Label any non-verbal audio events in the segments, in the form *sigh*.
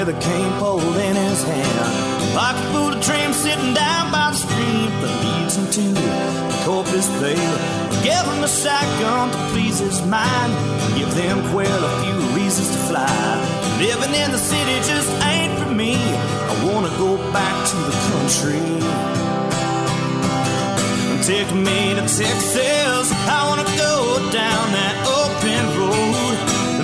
with a cane pole in his hand. Pocket full of trim sitting down by the stream that leads him to the Corpus Bay. Give him a shotgun to please his mind. Give them quail a few reasons to fly. Living in the city just ain't for me. I wanna go back to the country. Take me to Texas. I wanna go down that open road.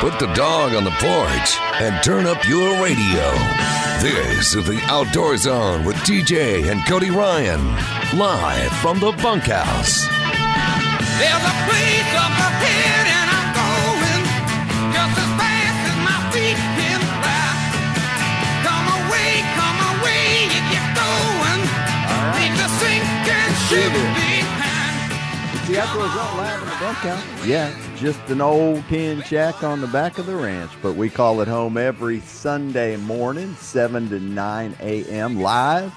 Put the dog on the porch and turn up your radio. This is the Outdoor Zone with TJ and Cody Ryan, live from the bunkhouse. There's a place up ahead and I'm going just as fast as my feet can fly. Come away, come away, you get going. Leave the sinking ship behind. The Outdoor in the bunkhouse. Yeah, just an old tin shack on the back of the ranch, but we call it home every Sunday morning, 7 to 9 a.m. live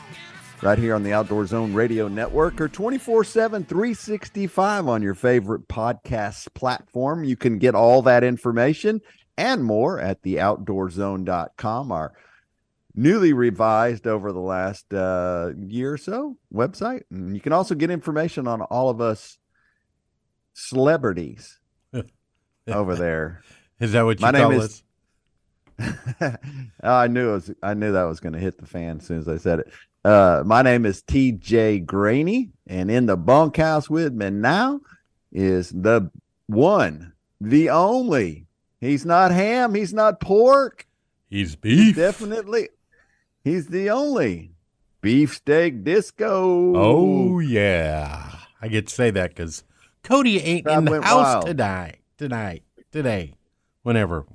right here on the Outdoor Zone Radio Network or 24 7, 365 on your favorite podcast platform. You can get all that information and more at theoutdoorzone.com, our newly revised over the last uh, year or so website. And you can also get information on all of us celebrities *laughs* over there. Is that what you My name call is- *laughs* I knew it was, I knew that was going to hit the fan as soon as I said it. Uh, my name is TJ Graney, and in the bunkhouse with me now is the one, the only. He's not ham. He's not pork. He's beef. Definitely, he's the only beefsteak disco. Oh yeah, I get to say that because Cody ain't in the house wild. tonight. Tonight, today, whenever.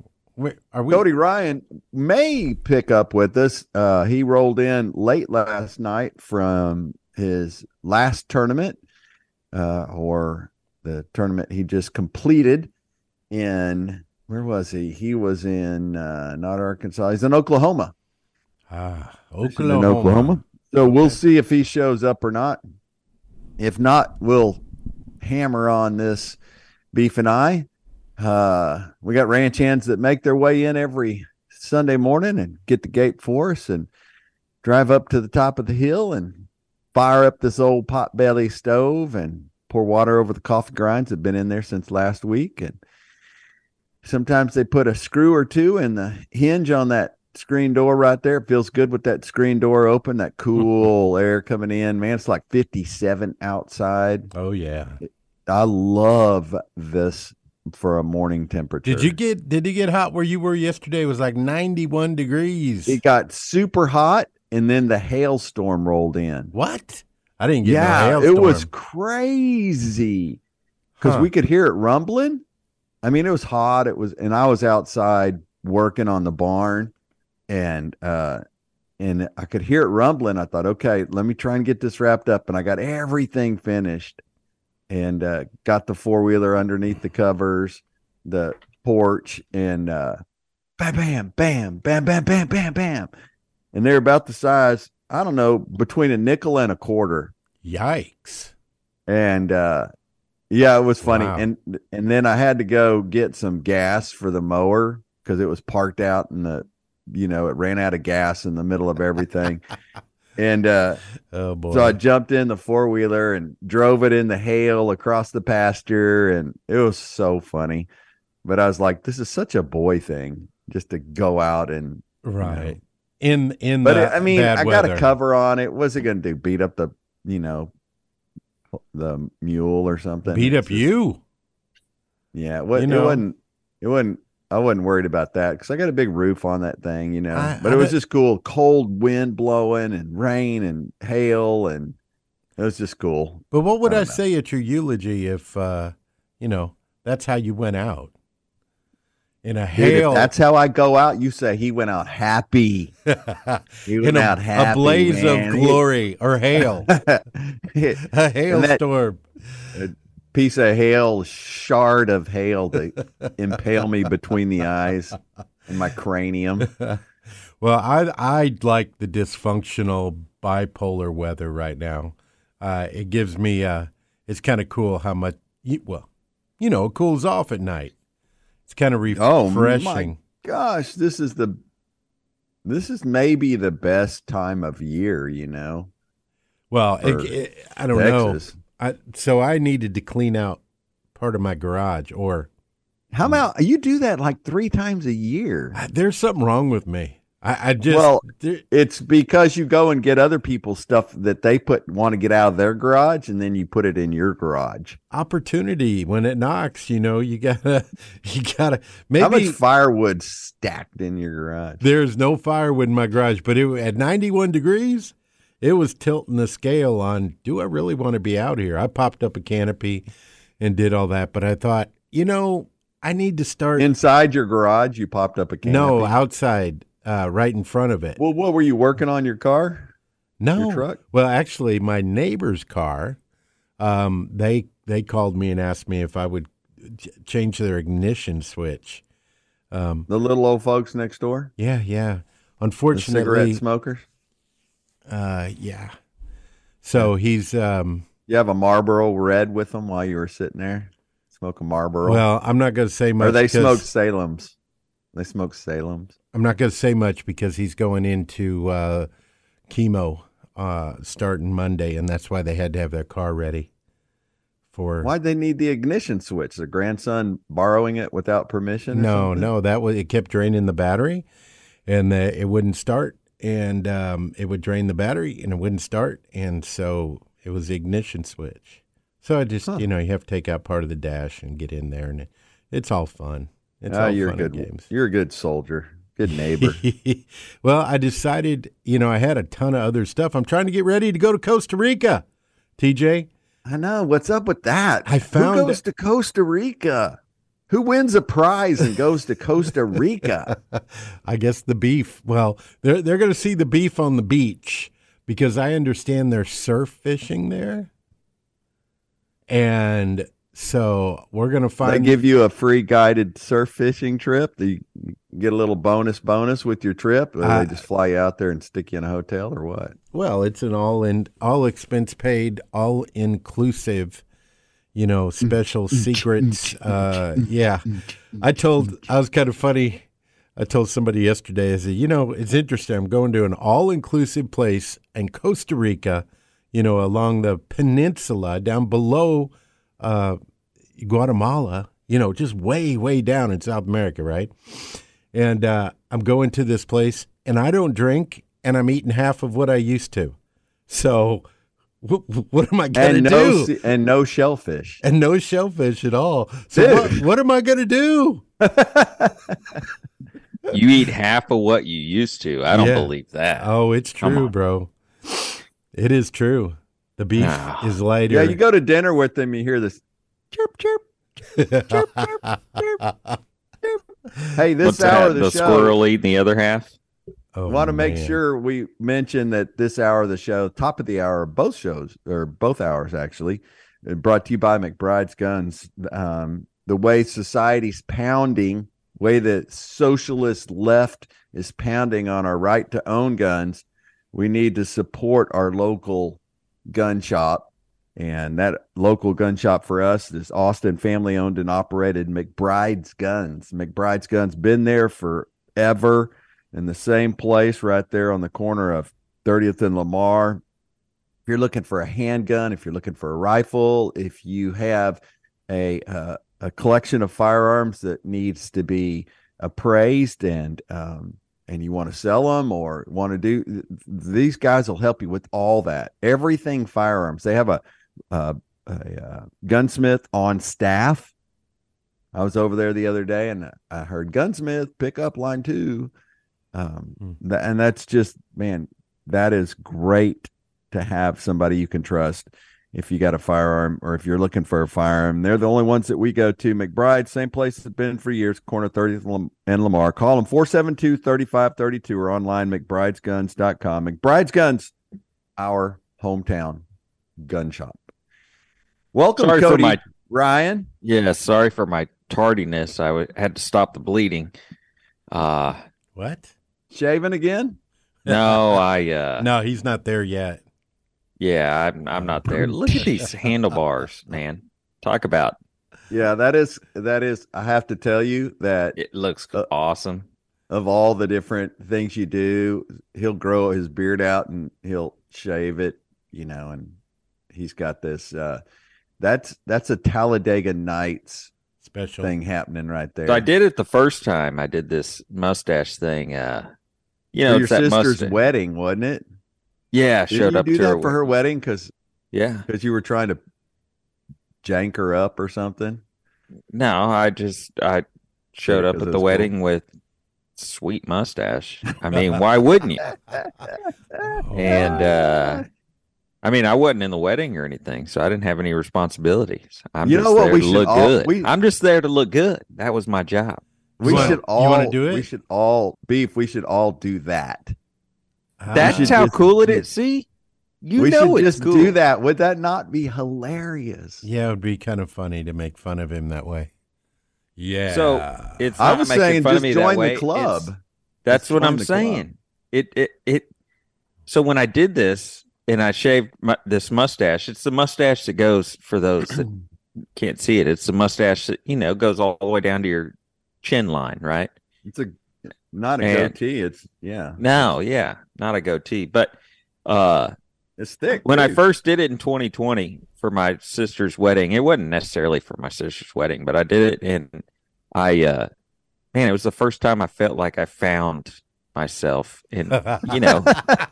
Are we? Cody Ryan may pick up with us. Uh, he rolled in late last night from his last tournament, uh, or the tournament he just completed in where was he? He was in uh, not Arkansas. He's in Oklahoma. Ah, Oklahoma. In Oklahoma. So we'll see if he shows up or not. If not, we'll hammer on this beef and I. Uh, we got ranch hands that make their way in every Sunday morning and get the gate for us and drive up to the top of the hill and fire up this old potbelly stove and pour water over the coffee grinds that have been in there since last week. And sometimes they put a screw or two in the hinge on that screen door right there. It feels good with that screen door open, that *laughs* cool air coming in. Man, it's like 57 outside. Oh yeah. I love this for a morning temperature. Did you get? Did it get hot where you were yesterday? It was like ninety-one degrees. It got super hot, and then the hailstorm rolled in. what? I didn't get. yeah, no it was crazy because Huh. we could hear it rumbling. I mean, it was hot. It was, and I was outside working on the barn, and uh, and I could hear it rumbling. I thought, okay, let me try and get this wrapped up, and I got everything finished, and uh, got the four wheeler underneath the covers, the porch, and uh, bam, bam, bam, bam, bam, bam, bam, bam, and they're about the size. I don't know, between a nickel and a quarter Yikes! and uh yeah it was funny Wow. and and then i had to go get some gas for the mower because it was parked out in the you know it ran out of gas in the middle of everything *laughs* and uh Oh boy. so i jumped in the four-wheeler and drove it in the hail across the pasture and it was so funny but i was like this is such a boy thing just to go out and right. In in but the it- i mean i got a cover on it what's it gonna do beat up the you know the mule or something Beat up just- you. Yeah, it, wa- You it know? wasn't. It wasn't. I wasn't worried about that because I got a big roof on that thing, you know. I- but I it was bet- just cool. Cold wind blowing and rain and hail, and it was just cool. But what would I I, say at your eulogy if uh, you know that's how you went out? in a Dude, if hail, that's how I go out. You say he went out happy. *laughs* He went a, out happy. a blaze man. of *laughs* glory or hail, *laughs* a hailstorm. Piece of hail, shard of hail to *laughs* impale me between the eyes and my cranium. *laughs* Well, I I like the dysfunctional bipolar weather right now. Uh, it gives me uh, it's kind of cool how much you- well, you know, it cools off at night. It's kind of Oh refreshing. my gosh, this is the this is maybe the best time of year. You know, well, it, it- I don't Texas. know. I, so I needed to clean out part of my garage, or How mm. about you do that like three times a year? there's something wrong with me. I, I just Well, there- It's because you go and get other people's stuff that they put want to get out of their garage, and then you put it in your garage. opportunity when it knocks. You know, you gotta *laughs* you gotta maybe How much firewood stacked in your garage? There's no firewood in my garage, but it, at 91 degrees, it was tilting the scale on do I really want to be out here? I popped up a canopy and did all that, but I thought, you know, I need to start. Inside your garage, you popped up a canopy. no, outside, uh, right in front of it. Well, what were you working on your car? no your truck? Well, actually, my neighbor's car. Um, they they called me and asked me if I would ch- change their ignition switch. Um, The little old folks next door, yeah, yeah. the Unfortunately, cigarette smokers. Uh, yeah. So he's um. You have a Marlboro Red with them while you were sitting there smoking Marlboro. Well, I'm not going to say much. or they because- smoke Salem's. They smoke Salem's. I'm not going to say much because he's going into uh, chemo uh, starting Monday, and that's why they had to have their car ready for. Why'd they need the ignition switch? The grandson borrowing it without permission? or No, something? no, that was it. Kept draining the battery, and the, it wouldn't start, and um, it would drain the battery, and it wouldn't start, and so it was the ignition switch. So I just, Huh. you know, you have to take out part of the dash and get in there, and it, it's all fun. It's Ah, all you're a fun good. games. You're a good soldier. Good neighbor. *laughs* well, I decided, you know, I had a ton of other stuff. I'm trying to get ready to go to Costa Rica. TJ, I know. What's up with that? I found- Who goes to Costa Rica? Who wins a prize and goes to Costa Rica? *laughs* I guess the beef. Well, they're they're going to see the beef on the beach because I understand they're surf fishing there, and so we're going to they find. give you a free guided surf fishing trip. You get a little bonus bonus with your trip. Or Uh, they just fly you out there and stick you in a hotel or what? well, it's an all in, all expense paid, all inclusive. You know, mm. special mm. secrets. Mm. Uh, yeah, I told. I was kind of funny. I told somebody yesterday. I said, you know, it's interesting. I'm going to an all inclusive place in Costa Rica. You know, along the peninsula down below uh, Guatemala. You know, just way, way down in South America, right? And uh, I'm going to this place, and I don't drink, and I'm eating half of what I used to. So, wh- what am I going to And no do? and no shellfish. and no shellfish at all. So what, what am I going to do? *laughs* You eat half of what you used to. I don't Yeah. believe that. Oh, it's true, bro. It is true. The beef Ah. is lighter. Yeah, you go to dinner with them, you hear this chirp chirp. *laughs* Hey, this What's hour that? of the, The show. squirrel eating the other half? Oh, want to make sure we mention that this hour of the show, top of the hour, both shows or both hours actually, uh, brought to you by McBride's Guns. Um, the way society's pounding, way the socialist left is pounding on our right to own guns, we need to support our local gun shop. And that local gun shop for us is Austin family owned and operated McBride's Guns. McBride's Guns been there forever in the same place right there on the corner of 30th and Lamar. If you're looking for a handgun, if you're looking for a rifle, if you have a uh, a collection of firearms that needs to be appraised and um, and you want to sell them or want to do these guys will help you with all that. Everything firearms. They have a uh, a uh, gunsmith on staff. I was over there the other day and I heard gunsmith pick up line two. Um, Mm. tha- and that's just man, that is great to have somebody you can trust. if you got a firearm or if you're looking for a firearm. They're the only ones that we go to. McBride, same place it's been for years, corner 30th and Lamar. Call them 472 3532 or online, McBridesGuns.com. McBride's Guns, our hometown gun shop. Welcome, Sorry Cody my Ryan. yeah. Sorry for my tardiness. I w- had to stop the bleeding. Uh What? Shaving again? no, I uh *laughs* No, he's not there yet. yeah, I'm I'm not there. Look at these handlebars, man. Talk about Yeah, that is that is. I have to tell you that it looks Uh, awesome. of all the different things you do, he'll grow his beard out and he'll shave it, you know, and he's got this. uh That's that's a Talladega Nights Special. thing happening right there. So I did it the first time I did this mustache thing. Uh you know, your sister's mustache. wedding, wasn't it? Yeah, I Did showed you up do to that her, for her wedding because Yeah. because you were trying to jank her up or something? No, I just I showed Yeah, up at the cool. wedding with sweet mustache. I *laughs* mean, why wouldn't you? *laughs* And uh I mean, I wasn't in the wedding or anything, so I didn't have any responsibilities. I'm You just know what there we to should look all- good. we- I'm just there to look good. That was my job. We wanna- should you all. wanna do it? We should all beef. We should all do that. That's how just cool it is. See, you we know should it's just cool. do that. Would that not be hilarious? Yeah, it would be kind of funny to make fun of him that way. Yeah. So it's I was saying fun just of me join way. the club. It's- That's Just what I'm the club. saying. It it it. So when I did this and I shaved my, this mustache, it's the mustache that goes for those that *clears throat* can't see it. It's the mustache that you know goes all the way down to your chin line, right? It's a not a And- goatee. It's yeah. No, yeah, not a goatee, but uh, It's thick. when I first did it in 2020 for my sister's wedding, it wasn't necessarily for my sister's wedding, but I did it and I uh man, it was the first time I felt like I found myself and you know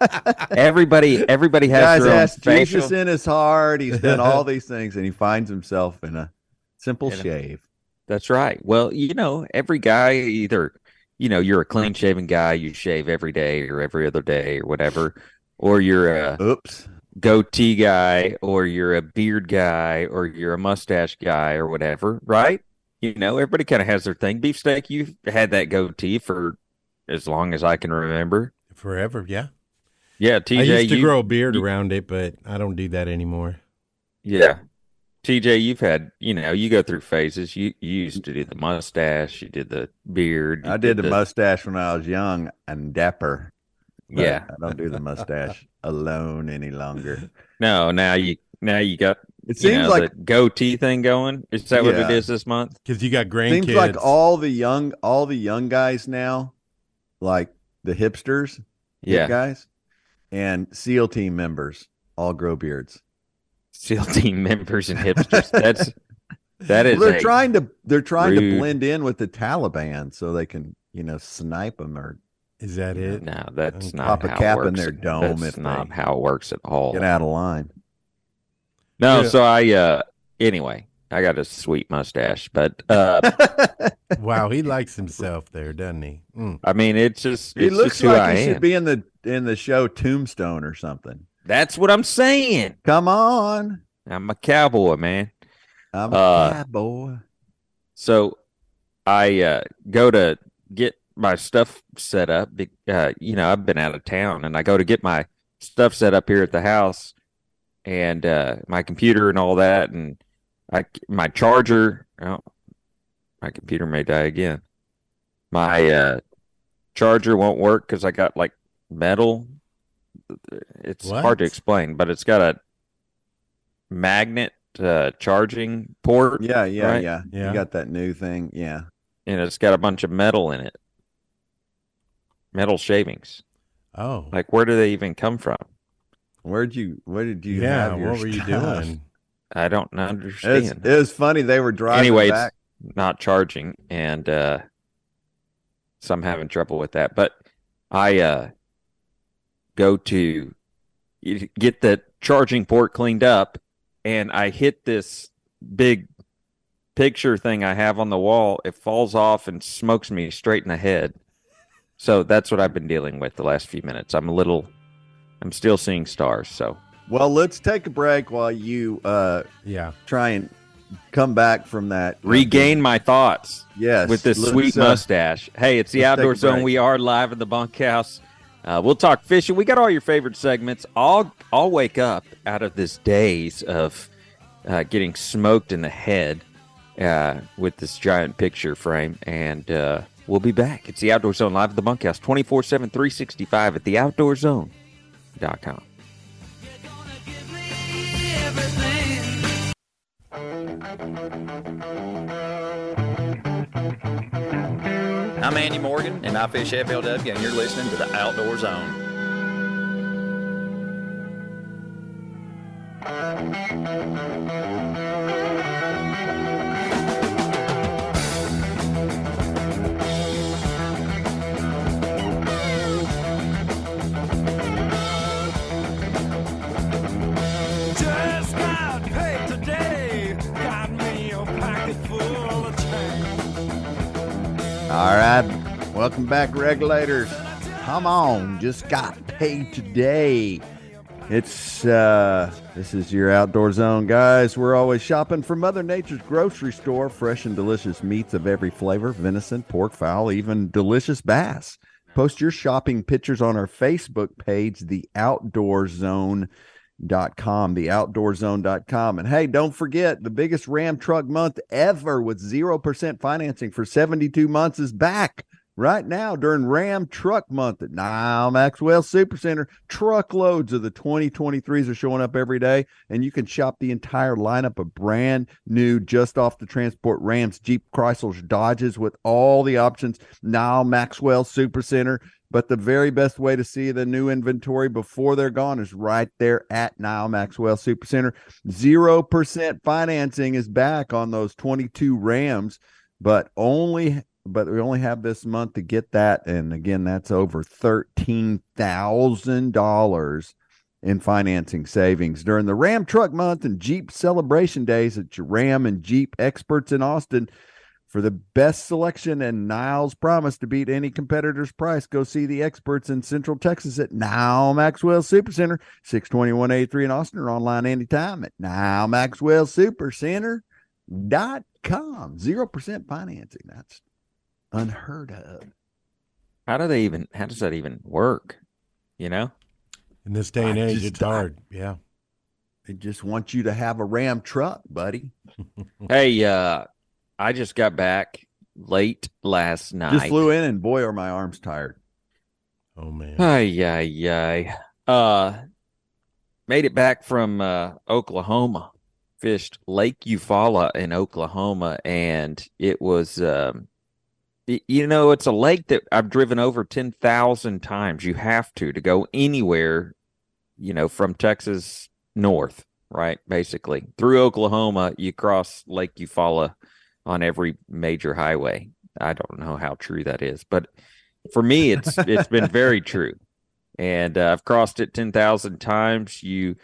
*laughs* everybody everybody has their own asked Jesus in his heart. He's done all *laughs* these things, and he finds himself in a simple In shave. That's right. Well, you know, every guy either you know, you're a clean shaven guy, you shave every day or every other day or whatever, or you're a Oops. goatee guy or you're a beard guy or you're a mustache guy or whatever, right? You know, everybody kind of has their thing. Beefsteak, you've had that goatee for as long as I can remember. Forever, yeah. Yeah, TJ, I used to you, grow a beard you- around it, but I don't do that anymore. Yeah. TJ, you've had, you know, you go through phases. You, you used to do the mustache, you did the beard. I did the mustache when I was young and dapper. Yeah. I don't do the mustache alone any longer. *laughs* No, now you now you got It you seems know, like the goatee thing going. Is that what it is this month? Because you got grandkids. seems like all the young all the young guys now, like the hipsters, hip Yeah. guys, and SEAL team members all grow beards. SEAL *laughs* team members and hipsters. That's *laughs* that is Well, they're trying to they're trying to blend in with the Taliban so they can you know snipe them or Is that it? No, that's Okay. not Pop a how cap it in their dome That's if not they how it works at all. get out of line. No, Yeah. so I uh anyway, I got a sweet mustache, but uh *laughs* Wow, he likes himself there, doesn't he? Mm. I mean it's just He it's looks just who like I he am. should be in the in the show Tombstone or something. That's what I'm saying. Come on, I'm a cowboy, man. I'm a Uh, cowboy. So I uh go to get my stuff set up. Uh, you know, I've been out of town and I go to get my stuff set up here at the house and uh my computer and all that and I my charger oh, my computer may die again. My uh charger won't work cuz I got like metal it's What? hard to explain, but it's got a magnet uh charging port Yeah, yeah, right? yeah, Yeah. You got that new thing. Yeah. and it's got a bunch of metal in it. Metal shavings. Oh, Like where do they even come from? Where'd you? Where did you? yeah. have your What were you stuff? doing? I don't It's, understand. it was funny. They were driving anyway, back. it's not charging and uh so I'm having trouble with that. But I uh go to get the charging port cleaned up and I hit this big picture thing I have on the wall. It falls off and smokes me straight in the head. So that's what I've been dealing with the last few minutes. I'm a little I'm still seeing stars, so Well, let's take a break while you uh, Yeah. try and come back from that. Regain my thoughts. Yes, with this sweet uh, mustache. Hey, it's the Outdoor Zone. We are live in the bunkhouse. Uh, we'll talk fishing. We got all your favorite segments. I'll I'll wake up out of this daze of uh, getting smoked in the head uh, with this giant picture frame, and uh, we'll be back. It's the Outdoor Zone live at the bunkhouse, 24 7, 365 at theoutdoorzone.com. I'm Andy Morgan, and I fish FLW, and you're listening to the Outdoor Zone. Just welcome back, regulators. Come on, just got paid today. It's uh this is your outdoor zone, guys. We're always shopping from Mother Nature's grocery store, fresh and delicious meats of every flavor, venison, pork, fowl, even delicious bass. Post your shopping pictures on our Facebook page, the outdoor zone dot com the outdoorzone.com and hey don't forget the biggest ram truck month ever with 0% financing for 72 months is back right now during ram truck month at Nyle maxwell supercenter truckloads of the 2023s are showing up every day and you can shop the entire lineup of brand new just off the transport rams jeep chryslers dodges with all the options Nyle maxwell supercenter but the very best way to see the new inventory before they're gone is right there at Nyle Maxwell Supercenter. Zero percent financing is back on those 22 Rams, but only but we only have this month to get that. And again, that's over thirteen thousand dollars in financing savings during the Ram Truck Month and Jeep Celebration Days at your Ram and Jeep experts in Austin. For the best selection and Nyle's promise to beat any competitor's price, go see the experts in Central Texas at Nyle Maxwell Supercenter, 62183 in Austin, or online anytime at Nyle Maxwell Supercenter.com. 0% financing. That's unheard of. How do they even? How does that even work? You know? In this day and I age, just- it's hard. Yeah. They just want you to have a Ram truck, buddy. *laughs* Hey, uh, I just got back late last night. Just flew in, and boy, are my arms tired. Oh man. Ay, ay, ay. Uh, made it back from uh, Oklahoma. Fished Lake Eufaula in Oklahoma, and it was, um, y- you know, it's a lake that I've driven over ten thousand times. You have to to go anywhere, you know, from Texas north, right? Basically, through Oklahoma, you cross Lake Eufaula on every major highway. I don't know how true that is, but for me, it's it's been very *laughs* true and uh, I've crossed it 10,000 times. You,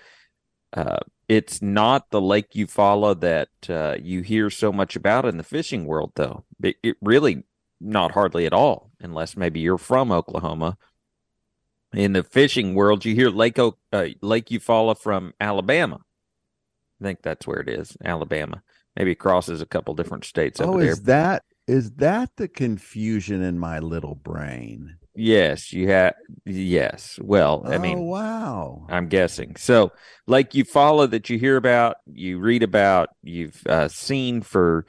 uh, it's not the lake Eufaula that uh, you hear so much about in the fishing world, though. It, it really not hardly at all, unless maybe you're from Oklahoma. In the fishing world, you hear Lake o- uh, Lake Eufaula from Alabama. I think that's where it is, Alabama. Maybe it crosses a couple different states Oh, over there. is that is that the confusion in my little brain? Yes, you have. Yes. Well, I mean, oh, wow. I'm guessing. So, you follow that you hear about, you read about, you've uh, seen for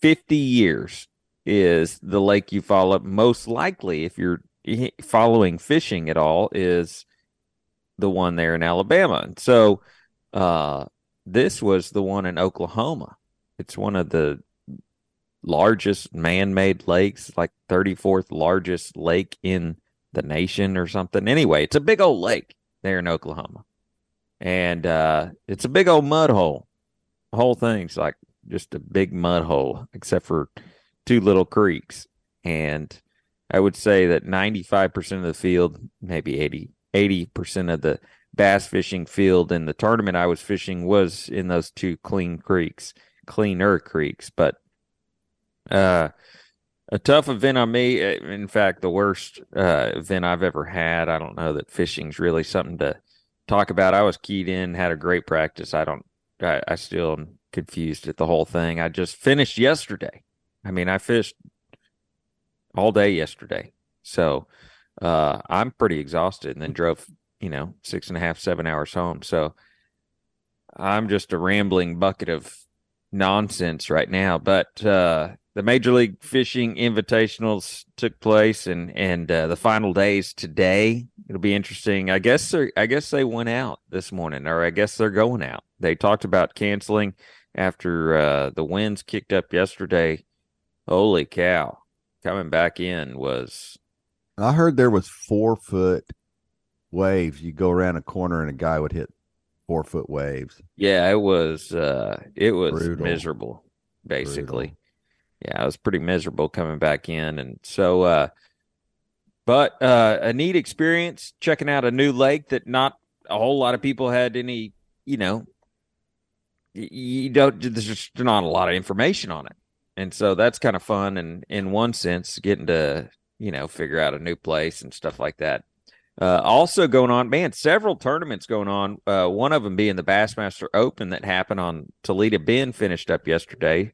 50 years is the lake you follow. Most likely, if you're following fishing at all, is the one there in Alabama. And so, uh, this was the one in Oklahoma. It's one of the largest man-made lakes, like 34th largest lake in the nation or something. Anyway, it's a big old lake there in Oklahoma. And uh it's a big old mud hole. The whole thing's like just a big mud hole, except for two little creeks. And I would say that 95% of the field, maybe 80, 80% of the bass fishing field in the tournament I was fishing was in those two clean creeks, cleaner creeks. But uh, a tough event on me. Uh, In fact, the worst uh, event I've ever had. I don't know that fishing's really something to talk about. I was keyed in, had a great practice. I don't. I, I still am confused at the whole thing. I just finished yesterday. I mean, I fished all day yesterday, so uh, I'm pretty exhausted, and then drove you know six and a half, seven hours home. So I'm just a rambling bucket of nonsense right now. But uh, the Major League Fishing Invitationals took place, and and uh, the final days today. It'll be interesting. I guess I guess they went out this morning, or I guess they're going out. They talked about canceling after uh, the winds kicked up yesterday. Holy cow! Coming back in was I heard there was four foot waves. You go around a corner and a guy would hit four foot waves. yeah, it was uh, it was Brutal. miserable, basically. Yeah, it was pretty miserable coming back in, and so. uh but uh, a neat experience checking out a new lake that not a whole lot of people had any, you know, you don't. There's just not a lot of information on it, and so that's kind of fun. And in one sense, getting to you know figure out a new place and stuff like that. Uh, also going on, man, several tournaments going on. Uh, one of them being the Bassmaster Open that happened on Toledo Bend, finished up yesterday.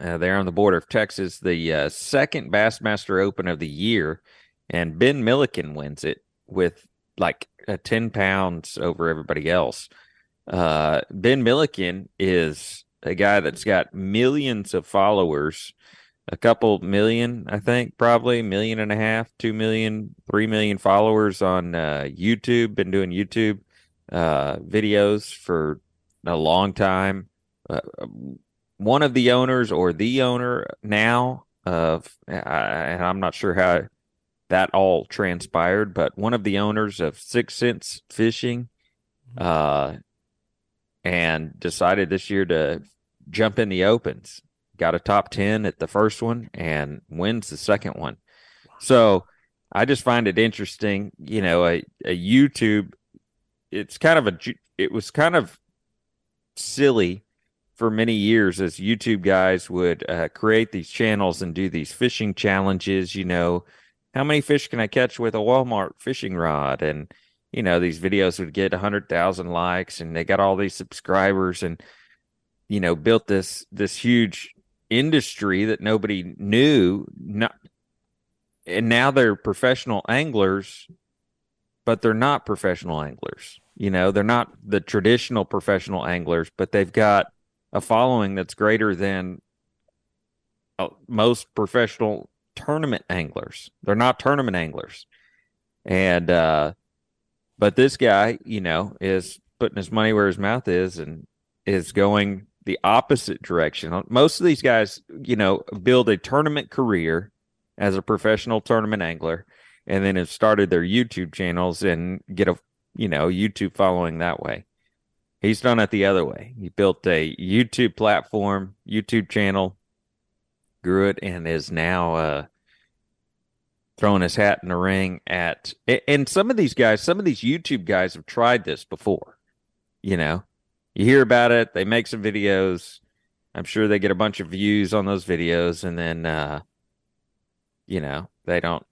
Uh, there on the border of Texas, the uh, second Bassmaster Open of the year, and Ben Milliken wins it with like uh, ten pounds over everybody else. Uh, ben Milliken is a guy that's got millions of followers, a couple million, I think, probably million and a half, two million, three million followers on uh, YouTube. Been doing YouTube uh, videos for a long time. Uh, one of the owners or the owner now of, and I'm not sure how that all transpired, but one of the owners of 6th Sense Fishing, uh, and decided this year to jump in the opens. Got a top 10 at the first one and wins the second one. So I just find it interesting, you know, a, a YouTube, it's kind of a, it was kind of silly for many years as YouTube guys would uh, create these channels and do these fishing challenges, you know, how many fish can I catch with a Walmart fishing rod? And, you know, these videos would get 100,000 likes and they got all these subscribers and, you know, built this, this huge industry that nobody knew. Not, and now they're professional anglers, but they're not professional anglers. You know, they're not the traditional professional anglers, but they've got a following that's greater than uh, most professional tournament anglers. They're not tournament anglers. And uh but this guy, you know, is putting his money where his mouth is and is going the opposite direction. Most of these guys, you know, build a tournament career as a professional tournament angler and then have started their YouTube channels and get a, you know, YouTube following that way. He's done it the other way. He built a YouTube platform, YouTube channel, grew it, and is now uh, throwing his hat in the ring at. And some of these guys, some of these YouTube guys have tried this before. You know, you hear about it, they make some videos. I'm sure they get a bunch of views on those videos, and then, uh, you know, they don't,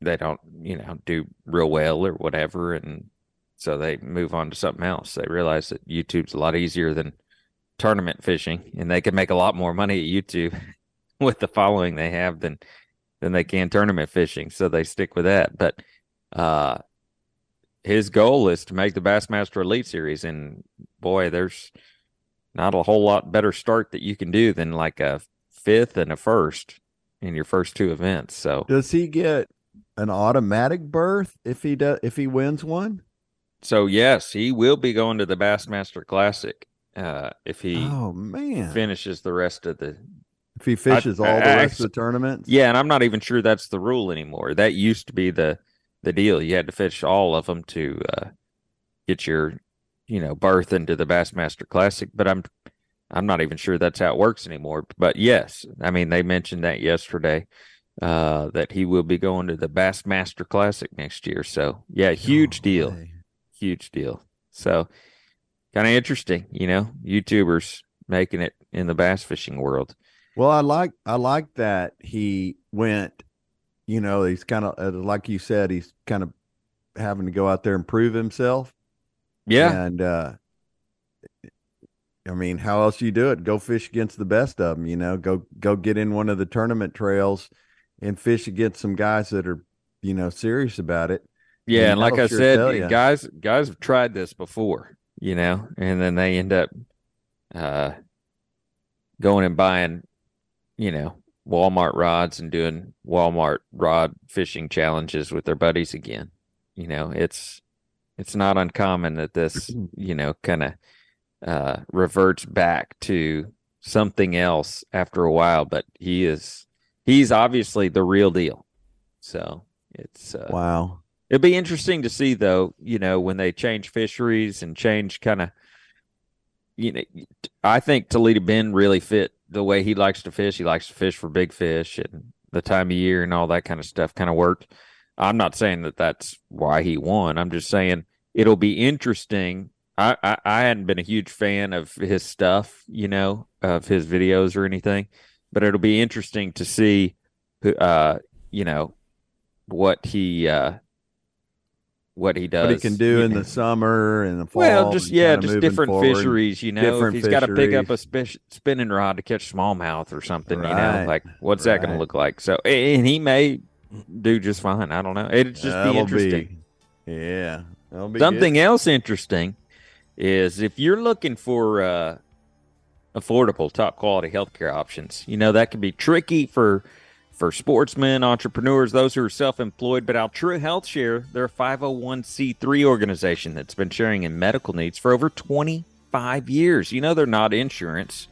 they don't, you know, do real well or whatever, and so they move on to something else. They realize that YouTube's a lot easier than tournament fishing, and they can make a lot more money at YouTube *laughs* with the following they have than than they can tournament fishing. So they stick with that. But uh, his goal is to make the Bassmaster Elite Series, and boy, there's not a whole lot better start that you can do than like a fifth and a first in your first two events. So Does he get an automatic berth if he does if he wins one? so yes, he will be going to the Bassmaster Classic uh, if he oh man! finishes the rest of the if he fishes all the I- rest of the tournaments, Yeah, and I'm not even sure that's the rule anymore. That used to be the the deal. You had to fish all of them to uh, get your, you know, berth into the Bassmaster Classic. But I'm I'm not even sure that's how it works anymore. But yes, I mean they mentioned that yesterday uh, that he will be going to the Bassmaster Classic next year. So yeah, huge deal, huge deal. So kind of interesting, you know, YouTubers making it in the bass fishing world. Well, I like I like that he went. You know, he's kind of like you said. He's kind of having to go out there and prove himself. Yeah. And uh I mean, how else you do it? Go fish against the best of them, you know, go go get in one of the tournament trails and fish against some guys that are, you know, serious about it. Yeah, And and like I sure said, guys guys have tried this before, you know, and then they end up uh going and buying, you know, Walmart rods and doing Walmart rod fishing challenges with their buddies again. You know, it's it's not uncommon that this, *clears throat* you know, kind of uh reverts back to something else after a while, but he is he's obviously the real deal. So, it's uh Wow. It'll be interesting to see, though, you know, when they change fisheries and change kind of, you know, I think Toledo Bend really fit the way he likes to fish. He likes to fish for big fish and the time of year and all that kind of stuff kind of worked. I'm not saying that that's why he won. I'm just saying it'll be interesting. I, I, I hadn't been a huge fan of his stuff, you know, of his videos or anything, but it'll be interesting to see, who, uh, you know, what he, uh, what he does. What he can do in know. the summer and the fall. Well, just yeah, just different forward. fisheries. You know, if he's got to pick up a spe- spinning rod to catch smallmouth or something, you know, like what's that going to look like? So, and he may do just fine. I don't know. It'd just be That'll interesting. be- yeah. Be Something good. else interesting is if you're looking for uh, affordable, top quality healthcare options, you know that can be tricky for for sportsmen, entrepreneurs, those who are self-employed. But Altrua Health Share, they're a 501c3 organization that's been sharing in medical needs for over 25 years. You know they're not insurance.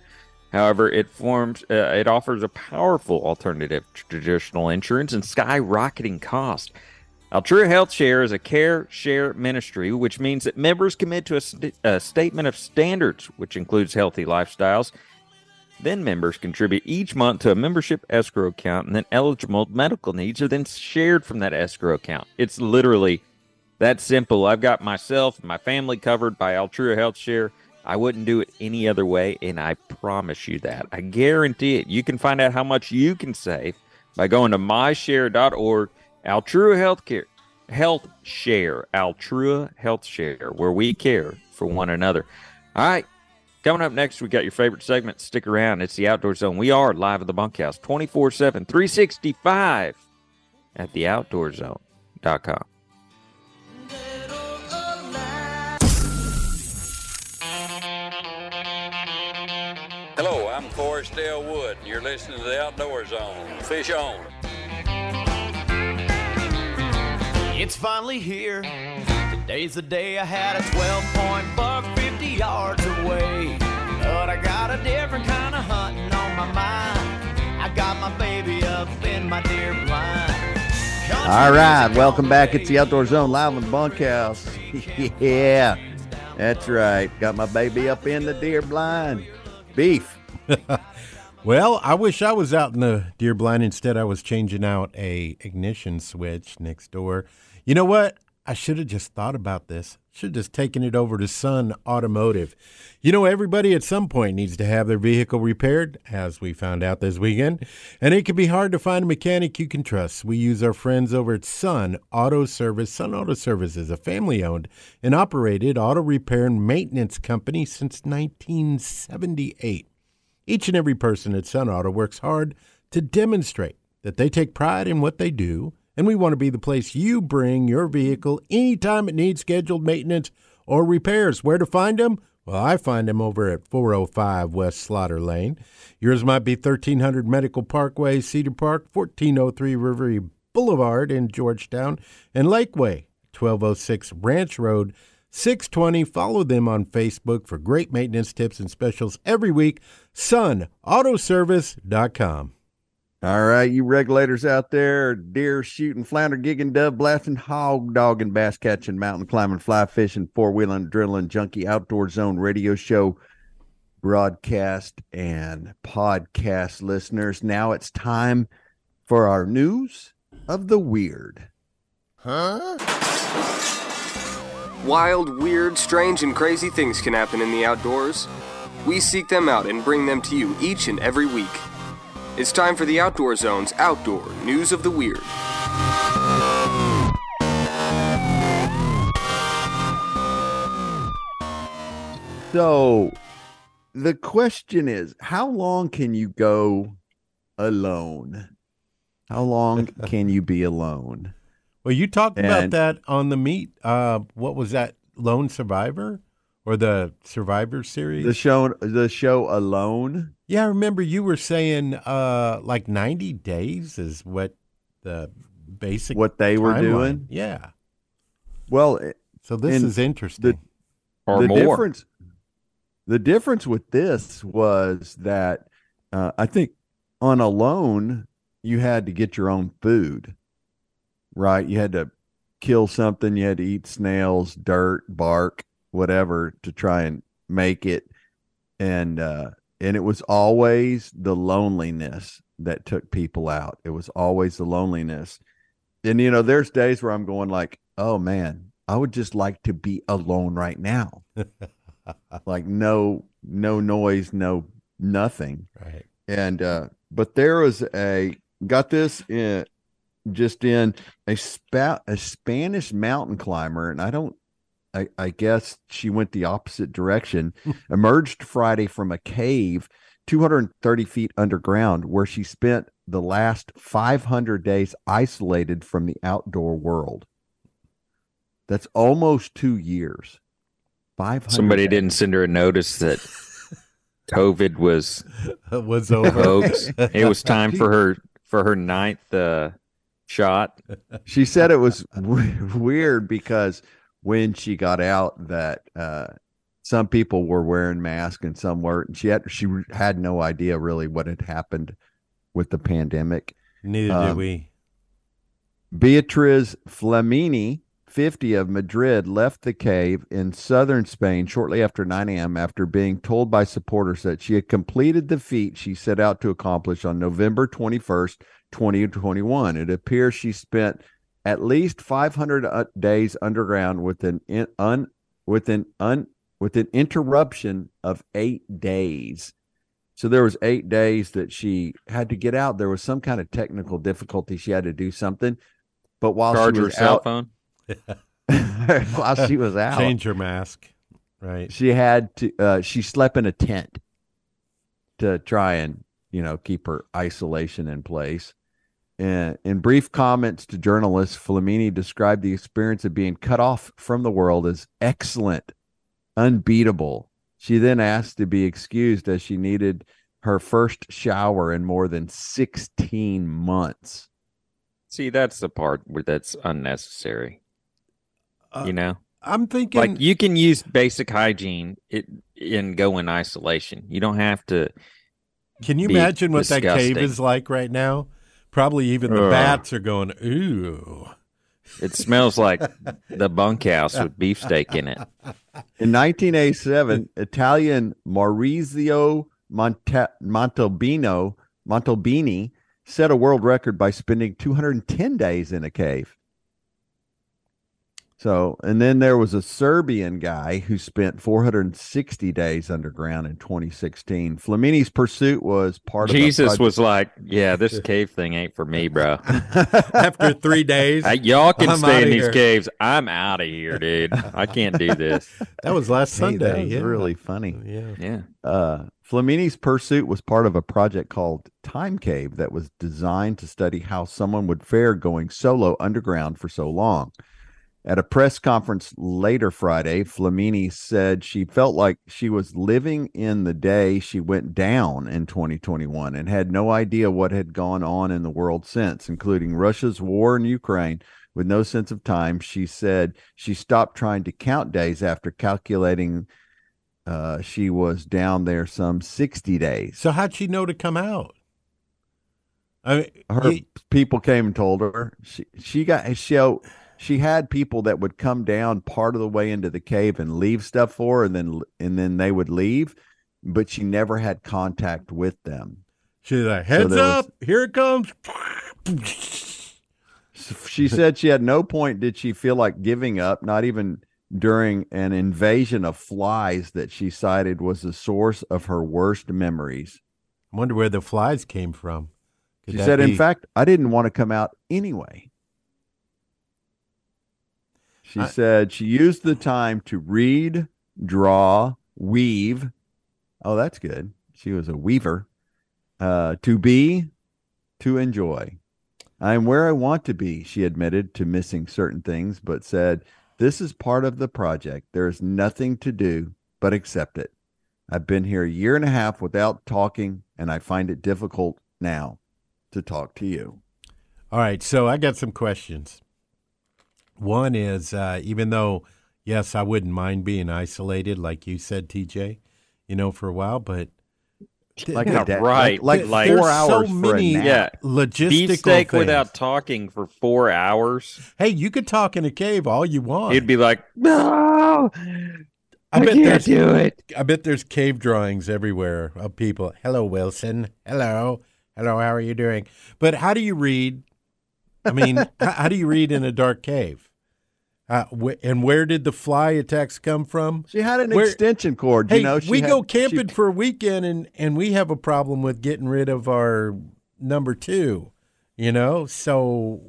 However, it forms uh, it offers a powerful alternative to traditional insurance and skyrocketing cost. Altrua Health Share is a care share ministry, which means that members commit to a, st- a statement of standards, which includes healthy lifestyles. Then members contribute each month to a membership escrow account, and then eligible medical needs are then shared from that escrow account. It's literally that simple. I've got myself and my family covered by Altrua Health Share. I wouldn't do it any other way, and I promise you that. I guarantee it. You can find out how much you can save by going to myshare.org, Altrua Healthcare, Health Share, Altrua Health Share, where we care for one another. All right. Coming up next, we got your favorite segment. Stick around. It's the Outdoor Zone. We are live at the bunkhouse 24 7, 365 at theoutdoorzone.com. Hello, I'm Forrest Dale Wood, and you're listening to the Outdoor Zone. Fish on. It's finally here. Today's the day I had a 12 point buck 50 yards away. But I got a different kind of hunting on my mind. I got my baby up in my deer blind. Country All right, welcome back. It's the Outdoor Zone live in the bunkhouse. *laughs* yeah, that's right. Got my baby up in the deer blind. Beef. *laughs* Well, I wish I was out in the deer blind. Instead, I was changing out a ignition switch next door. You know what? I should have just thought about this. Should just taken it over to Sun Automotive. You know, everybody at some point needs to have their vehicle repaired, as we found out this weekend. And it can be hard to find a mechanic you can trust. We use our friends over at Sun Auto Service. Sun Auto Service is a family owned and operated auto repair and maintenance company since 1978. Each and every person at Sun Auto works hard to demonstrate that they take pride in what they do, and we want to be the place you bring your vehicle anytime it needs scheduled maintenance or repairs. Where to find them? Well, I find them over at 405 West Slaughter Lane. Yours might be 1300 Medical Parkway, Cedar Park, 1403 River Boulevard in Georgetown, and Lakeway, 1206 Ranch Road, 620. Follow them on Facebook for great maintenance tips and specials every week. SunAutoservice.com. All right, you regulators out there, deer shooting, flounder gigging, dove blasting, hog dogging, bass catching, mountain climbing, fly fishing, four wheeling, drilling, junkie outdoor zone radio show broadcast and podcast listeners. Now it's time for our news of the weird. Huh? Wild, weird, strange, and crazy things can happen in the outdoors. We seek them out and bring them to you each and every week. It's time for the Outdoor Zone's Outdoor News of the Weird. So, the question is how long can you go alone? How long *laughs* can you be alone? Well, you talked and, about that on the meet. Uh, what was that? Lone Survivor or the Survivor series? The show, the show Alone yeah, I remember you were saying uh, like 90 days is what the basic What they were doing? Yeah. Well, So this is interesting. or the more. difference the difference with this was that uh, I think on a loan you had to get your own food, right? You had to kill something. You had to eat snails, dirt, bark, whatever to try and make it, and uh, and it was always the loneliness that took people out. It was always the loneliness, and you know, there's days where I'm going like, oh man, I would just like to be alone right now *laughs* like no no noise no nothing right. and uh but there was a got this in just in a spa, a spanish mountain climber and i don't I, I guess she went the opposite direction *laughs* emerged friday from a cave 230 feet underground where she spent the last 500 days isolated from the outdoor world that's almost two years 500 Somebody days. didn't send her a notice that *laughs* COVID was *laughs* was over. hoax. It was time for her for her ninth uh, shot. she said it was w- weird because when she got out that uh some people were wearing masks and some weren't and she had she had no idea really what had happened with the pandemic Neither Um, did we. Beatriz Flamini, 50 of Madrid, left the cave in southern Spain shortly after 9 a.m. after being told by supporters that she had completed the feat she set out to accomplish on November 21st, 2021. It appears she spent at least 500 uh, days underground with an in, un, with an un, with an interruption of eight days. So there was eight days that she had to get out. There was some kind of technical difficulty. She had to do something. But while Charge she her was cell out, phone. *laughs* while she was out, Change your mask. Right. she had to. Uh, she slept in a tent to try and you know keep her isolation in place. And in brief comments to journalists, Flamini described the experience of being cut off from the world as excellent, unbeatable. She then asked to be excused as she needed her first shower in more than 16 months. See, that's the part where that's unnecessary. Uh, you know, I'm thinking like you can use basic hygiene it, and go in isolation. You don't have to. Can you be imagine what that cave is like right now? Probably even the Ugh. bats are going, ooh. It smells like *laughs* the bunkhouse with beefsteak in it. In 1987, Italian Maurizio Monte- Montalbino Montalbini set a world record by spending 210 days in a cave. So, and then there was a Serbian guy who spent 460 days underground in 2016. Flamini's pursuit was part of a Jesus was like, "Yeah, this *laughs* cave thing ain't for me, bro. *laughs* After three days, *laughs* I, y'all can I'm stay outta in these here." caves. I'm out of here, dude. I can't do this." that was last Hey, Sunday. that was yeah. really funny. Yeah. Yeah. Uh, Flamini's pursuit was part of a project called Time Cave that was designed to study how someone would fare going solo underground for so long. At a press conference later Friday, Flamini said she felt like she was living in the day she went down in 2021 and had no idea what had gone on in the world since, including Russia's war in Ukraine. With no sense of time, she said she stopped trying to count days after calculating uh, she was down there some 60 days. So how'd she know to come out? I mean, Her people came and told her she she got she she had people that would come down part of the way into the cave and leave stuff for her and then and then they would leave, but she never had contact with them. she's like, heads was- up, here it comes. She said she had no point did she feel like giving up, not even during an invasion of flies that she cited was the source of her worst memories. I wonder where the flies came from. Could She said, in fact, I didn't want to come out anyway. She I- said she used the time to read, draw, weave. Oh, that's good. She was a weaver. Uh, to be, to enjoy. I am where I want to be, she admitted to missing certain things, but said, This is part of the project. There is nothing to do but accept it. I've been here a year and a half without talking, and I find it difficult now to talk to you. All right, so I got some questions. One is uh, even though, yes, I wouldn't mind being isolated, like you said, TJ, you know, for a while, but Like Yeah, a da- right. like, like Like- four There's so hours for a many- nap. Yeah. logistical Beefsteak things. without talking for four hours. Hey, you could talk in a cave all you want. He'd be like, "No, I bet can't do it." I bet there's cave drawings everywhere of people. Hello, Wilson. Hello, hello. How are you doing? But how do you read? I mean, *laughs* how, how do you read in a dark cave? Uh, wh- and where did the fly attacks come from? She had an Where- extension cord. Hey, you know, she we had- go camping she- for a weekend, and and we have a problem with getting rid of our number two. You know, so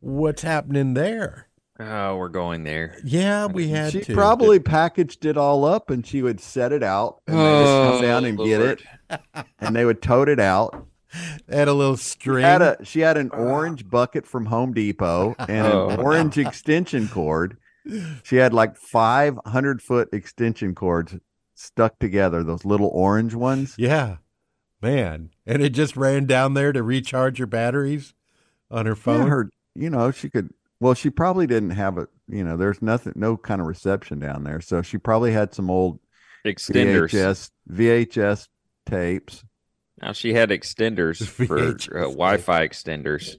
what's happening there? Oh, we're going there. Yeah, we had She to. probably packaged it all up and she would set it out and they just come down and get it and they would tote it out. *laughs* had a little She string. had a she had an orange bucket from Home Depot *laughs* and Oh, an orange extension cord. She had like five hundred foot extension cords stuck together, those little orange ones. Yeah, man. And it just ran down there to recharge your batteries on her Yeah, phone. her, you know, she could. Well, she probably didn't have a. You know, there's nothing, no kind of reception down there, so she probably had some old Extenders. VHS VHS tapes. Now she had extenders *laughs* for uh, Wi-Fi extenders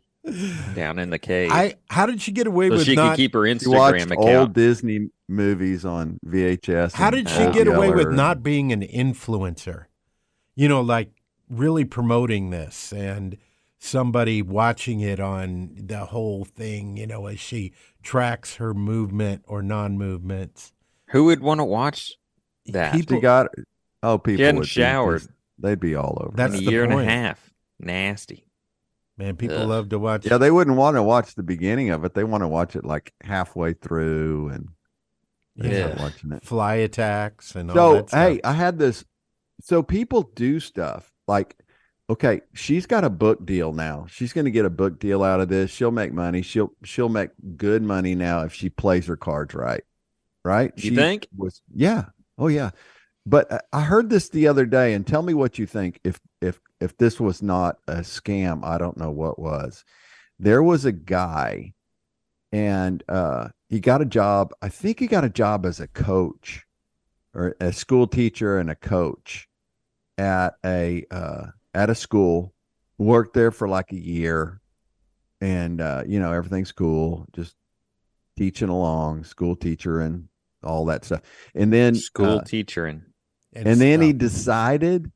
down in the cave, I how did she get away so with she not? could keep her She watched Instagram old. Disney movies on VHS. how did she get away with not being an influencer? You know, like really promoting this and somebody watching it on the whole thing. You know, as she tracks her movement or non-movements. Who would want to watch that People- She got. Oh, people. hadn't would showered. Just- they'd be all over. That's a the year and a half? Nasty. Man, people Ugh. love to watch. Yeah, they wouldn't want to watch the beginning of it. They want to watch it like halfway through and Yeah. watching it. fly attacks and all So that stuff. hey, I had this. So people do stuff like, okay, she's got a book deal now. She's going to get a book deal out of this. She'll make money. She'll she'll make good money now if she plays her cards right. Right? You She think? Was yeah. Oh yeah. But I- heard this the other day, and tell me what you think. If if if this was not a scam, I don't know what was. There was a guy, and uh, he got a job. I think he got a job as a coach, or a school teacher and a coach at a uh, at a school. Worked there for like a year, and uh, you know everything's cool. Just teaching along, school teacher and all that stuff. And then School uh, teacher and and then he decided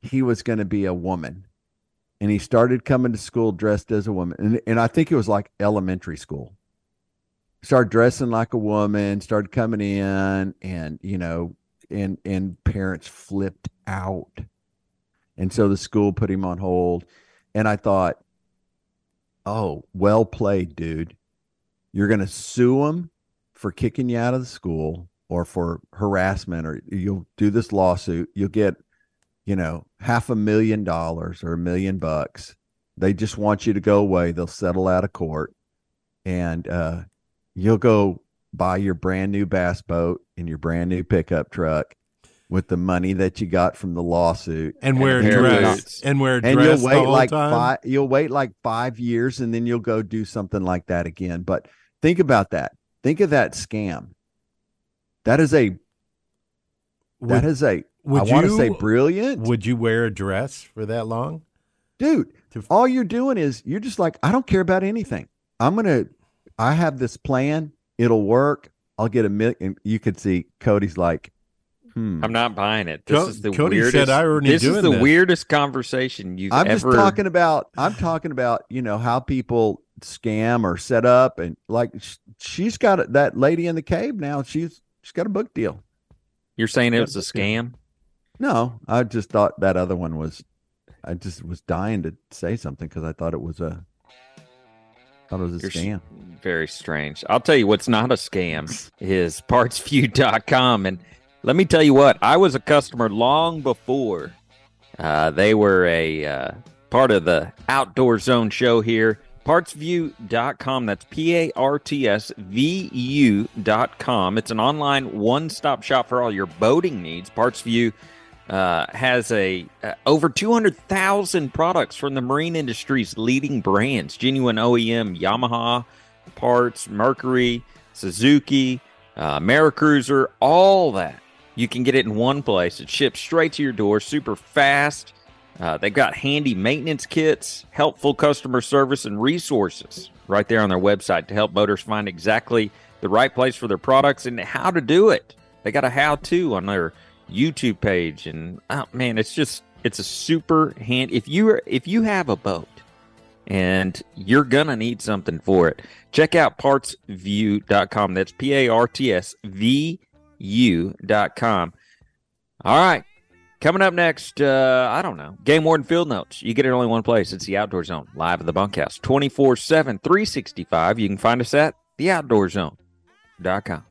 he was going to be a woman. And he started coming to school dressed as a woman. And, and i think it was like elementary school. Started dressing like a woman started coming in and you know and and parents flipped out. And so the school put him on hold. And i thought oh well played dude. You're going to sue him for kicking you out of the school or for harassment or you'll do this lawsuit you'll get you know half a million dollars or a million bucks. They just want you to go away. They'll settle out of court. And uh you'll go buy your brand new bass boat and your brand new pickup truck with the money that you got from the lawsuit. And wear a hair dress. and wear a and you'll wait like time. five you'll wait like five years and then you'll go do something like that again. But think about that. Think of that scam that is a that Would- is a would I want to say brilliant Would you wear a dress for that long? dude To- all you're doing is you're just like i don't care about anything i'm gonna i have this plan it'll work i'll get a million you could see cody's like hmm I'm not buying it. This Co- is the Cody weirdest. said, "I already this is the this." weirdest conversation you've i'm just talking about i'm talking about you know how people scam or set up and like sh- she's got that lady in the cave now she's she's got a book deal You're saying it was a scam? no i just thought that other one was i just was dying to say something because i thought it was a thought it was a You're s- scam Very strange. I'll tell you what's not a scam is partsvu.com. And Let me tell you what, I was a customer long before uh, they were a uh, part of the Outdoor Zone show here. PartsVu.com. That's P A R T S V U.com. It's an online one stop shop for all your boating needs. PartsVu uh, has a uh, over 200,000 products from the marine industry's leading brands genuine OEM, Yamaha parts, Mercury, Suzuki, uh, MerCruiser, all that. You can get it in one place. It ships straight to your door, super fast. Uh, they've got handy maintenance kits, helpful customer service, and resources right there on their website to help boaters find exactly the right place for their products and how to do it. They got a how to on their YouTube page, and oh man, it's just it's a super hand. If you are if you have a boat and you're gonna need something for it, check out partsvu.com. That's P A R T S V U.com. All right. Coming up next, uh, I don't know. Game Warden Field Notes. You get it only one place. It's the Outdoor Zone, live at the bunkhouse, 24 7, 365. You can find us at theoutdoorzone.com.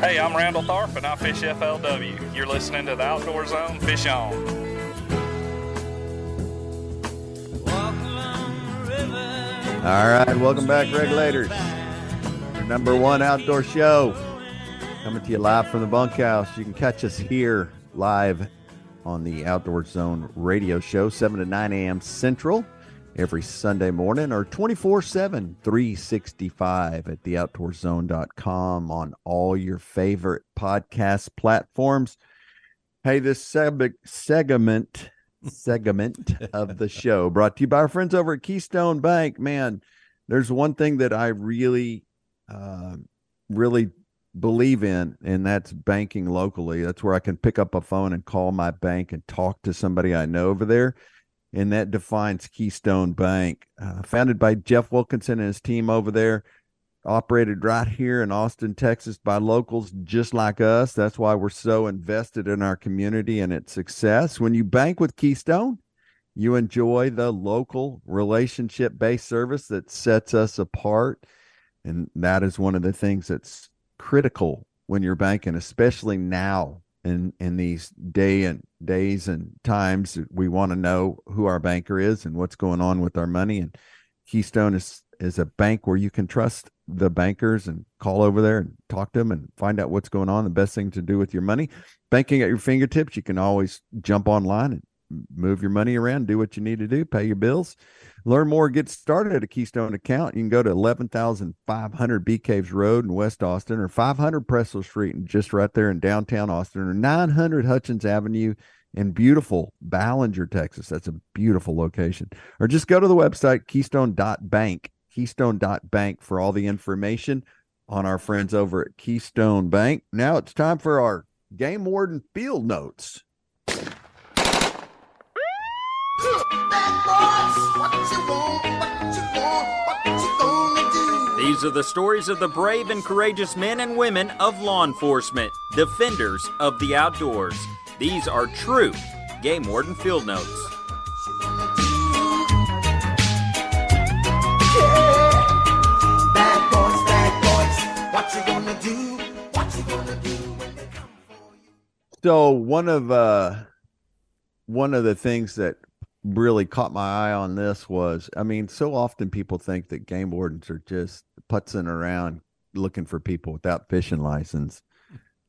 Hey, I'm Randall Tharp and I fish FLW. You're listening to the Outdoor Zone. Fish on. All right, welcome back, regulators. Your Number one outdoor show coming to you live from the bunkhouse. You can catch us here live on the Outdoor Zone radio show, 7 to 9 a.m. Central every Sunday morning or 24 7, 365 at theoutdoorzone.com on all your favorite podcast platforms. Hey, this segment segment of the show brought to you by our friends over at Keystone Bank. Man, there's one thing that I really, uh, really believe in, and that's banking locally. That's where I can pick up a phone and call my bank and talk to somebody I know over there. And that defines Keystone Bank, uh, founded by Jeff Wilkinson and his team over there operated right here in Austin, Texas by locals just like us. That's why we're so invested in our community and its success. When you bank with Keystone, you enjoy the local relationship based service that sets us apart. And that is one of the things that's critical when you're banking, especially now in, in these day and days and times. We want to know who our banker is and what's going on with our money. And Keystone is is a bank where you can trust the bankers and call over there and talk to them and find out what's going on. The best thing to do with your money, banking at your fingertips. You can always jump online and move your money around, do what you need to do, pay your bills. Learn more, get started at a Keystone account. You can go to 11,500 Bee Caves Road in West Austin or 500 Presley Street and just right there in downtown Austin or 900 Hutchins Avenue in beautiful Ballinger, Texas. That's a beautiful location. Or just go to the website keystone.bank keystone.bank for all the information on our friends over at Keystone Bank. Now it's time for our Game Warden Field Notes. These are the stories of the brave and courageous men and women of law enforcement, defenders of the outdoors. These are true Game Warden Field Notes. So one of uh one of the things that really caught my eye on this was I mean, so often people think that game wardens are just putzing around looking for people without fishing license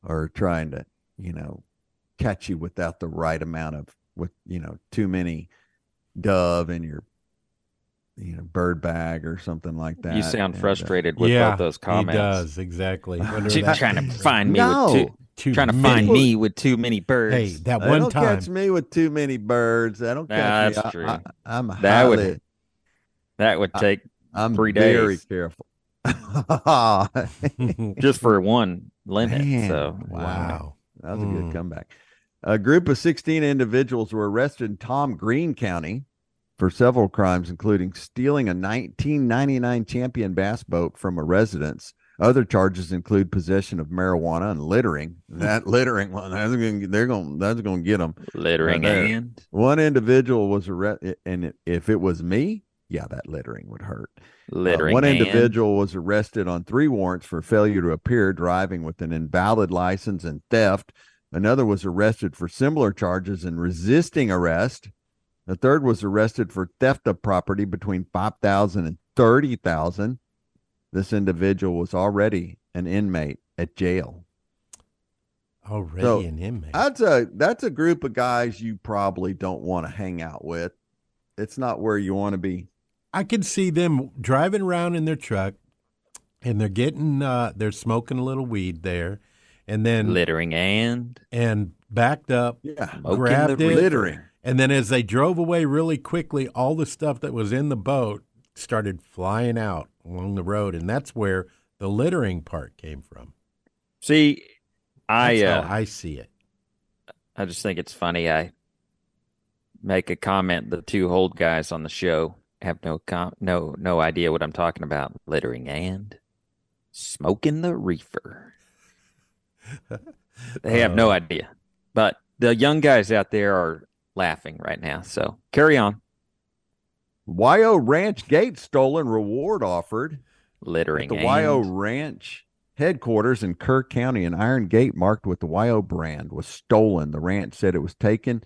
or trying to, you know, catch you without the right amount of with, you know, too many dove in your you know bird bag or something like that. You sound And, uh, frustrated with yeah, both those comments. He does exactly. *laughs* Wonder Too- that- trying to *laughs* find me No. with too, Too trying to many. find me with too many birds. Hey, that They one don't time. catch me with too many birds. They don't Nah, catch that's me. true. I, I, am That would- that would take I'm three very careful. *laughs* just for one limit. Man, So wow. That was a Mm. good comeback. A group of 16 individuals were arrested in Tom Green County for several crimes, including stealing a 1999 champion bass boat from a residence, Other charges include possession of marijuana and littering. *laughs* That littering one, that's gonna, they're going, that's going to get them. Littering and one individual was arrested, and if it was me, yeah, that littering would hurt. Uh, littering. one and- individual was arrested on three warrants for failure to appear, driving with an invalid license, and theft. Another was arrested for similar charges and resisting arrest. The third was arrested for theft of property between five thousand and thirty thousand. This individual was already an inmate at jail. Already So, an inmate. That's a that's a group of guys you probably don't want to hang out with. It's not where you want to be. I could see them driving around in their truck, and they're getting, uh, they're smoking a little weed there, and then littering and and backed up, Yeah, Smoking grabbed the it, littering. And then as they drove away really quickly, all the stuff that was in the boat started flying out along the road, and that's where the littering part came from. see, I uh, I see it. I just think it's funny. I make a comment. The two old guys on the show have no com- no no idea what I'm talking about. Littering and smoking the reefer. *laughs* they have no Uh. idea. But the young guys out there are laughing right now. So carry on. YO Ranch Gate stolen reward offered. Littering At the YO Ranch headquarters in Kerr County, an iron gate marked with the YO brand was stolen. The ranch said it was taken,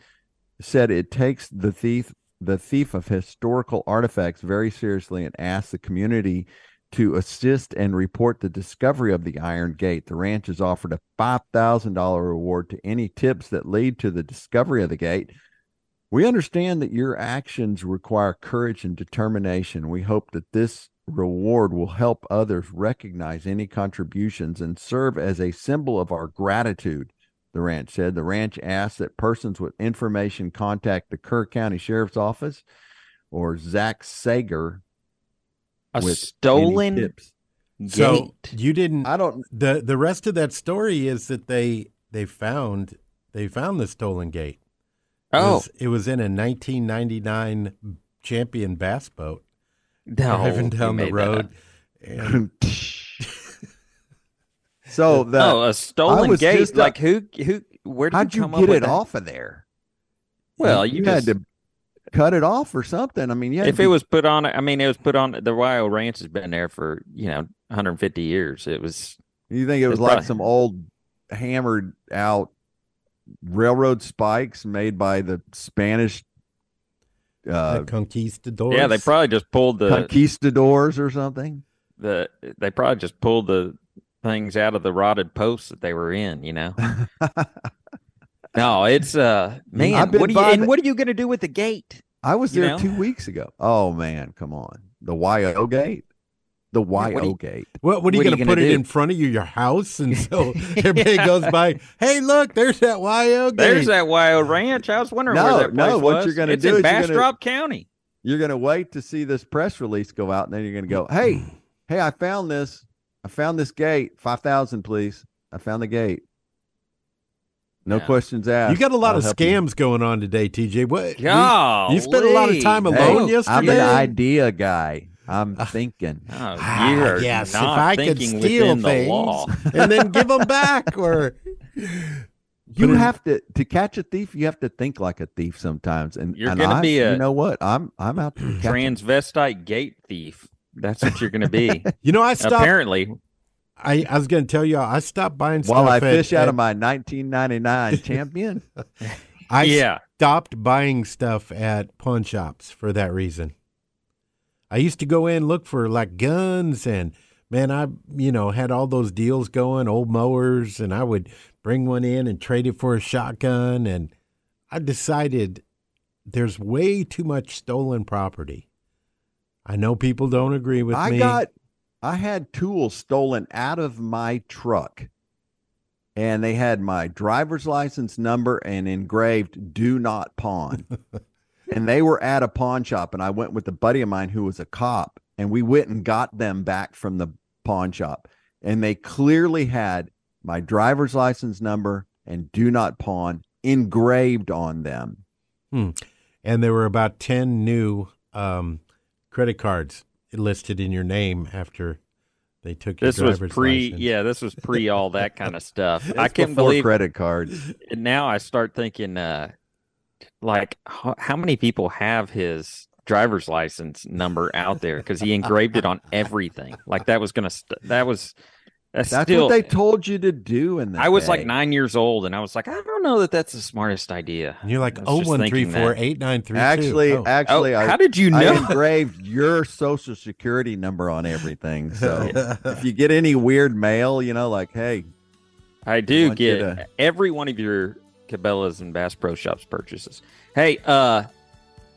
said it takes the thief, the thief of historical artifacts very seriously and asked the community to assist and report the discovery of the iron gate. The ranch has offered a $5,000 reward to any tips that lead to the discovery of the gate. We understand that your actions require courage and determination. We hope that this reward will help others recognize any contributions and serve as a symbol of our gratitude, the ranch said. The ranch asks that persons with information contact the Kerr County Sheriff's Office or Zach Sager a with any stolen tips. So you didn't. I don't the The rest of that story is that they they found they found the stolen gate. It oh was, it was in a 1999 champion bass boat no, driving down the road. And *laughs* so the oh, a stolen gate. just, uh, like who? Who? Where did how'd you you come up get with it that? off of there? Well, you, had just, to cut it off or something. I mean, yeah, if it was put on, I mean, it was put on. The Wild Ranch has been there for you know 150 years. It was You think it was It's like probably- some old hammered out railroad spikes made by the Spanish uh, the conquistadors. yeah. They probably just pulled the conquistadors or something? the. They probably just pulled the things out of the rotted posts that they were in. You know. *laughs* no, it's uh man. What are you by and the- what are you going to do with the gate? I was You there know? two weeks ago. Oh man, come on, the YO gate, the what do YO you- gate. What, what are you What are going you to put gonna it do? in front of you, your house, and *laughs* so everybody goes by? Hey, look, there's that YO gate. There's that Wild Ranch. I was wondering No, where that place no, what was. you're gonna it's do in is you're gonna- Bastrop County. You're gonna wait to see this press release go out, and then you're gonna go, "Hey, hey, I found this. I found this gate. Five thousand, please. I found the gate. No Yeah. questions asked. You got a lot I'll of help you." scams going on today, TJ. What? you- Golly. You spent a lot of time alone Hey, yesterday. I'm an idea guy. I'm thinking. Oh, Ah, you are yes, if I could steal within the things *laughs* and then give them back, or *laughs* You in- have to to catch a thief. You have to think like a thief sometimes. And You're and gonna I- be a You know what? I'm I'm out to catch 'em. Transvestite gate thief. That's what you're going to be. *laughs* you know, I stopped. Apparently, I, I was going to tell you, I stopped buying stuff. While I at- fish out at- of my 1999 champion. I yeah. stopped buying stuff at pawn shops for that reason. I used to go in look for like guns and man, I you know had all those deals going, old mowers, and I would bring one in and trade it for a shotgun. And I decided there's way too much stolen property. I know people don't agree with I me. I got I had tools stolen out of my truck. And they had my driver's license number and engraved do not pawn. *laughs* and they were at a pawn shop and I went with a buddy of mine who was a cop and we went and got them back from the pawn shop and they clearly had my driver's license number and do not pawn engraved on them. Hmm. And there were about 10 new um, credit cards listed in your name after They took your This was pre, license. yeah, this was pre all that kind of stuff. *laughs* I can't before believe credit cards. and now I start thinking, uh, like, how, how many people have his driver's license number out there? Because he engraved it on everything. Like that was gonna, st- that was, that's, That's still. what they told you to do in the I was like nine years old, and I was like, I don't know that that's the smartest idea. And you're like, I was oh just one three thinking four that. eight nine three two. Actually, Oh. actually, Oh, I, how did you I know? *laughs* engraved your social security number on everything. So *laughs* if you get any weird mail, you know, like, hey, I do want you get to- every one of your Cabela's and Bass Pro Shops purchases. Hey, uh,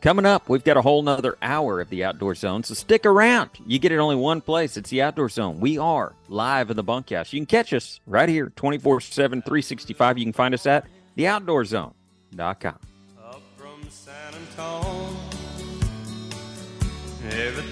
coming up, we've got a whole nother hour of the Outdoor Zone, so stick around. You get it only one place. It's the Outdoor Zone. We are live in the bunkhouse. You can catch us right here, 24 7, 365. You can find us at theoutdoorzone.com. Up from San Antonio. Everything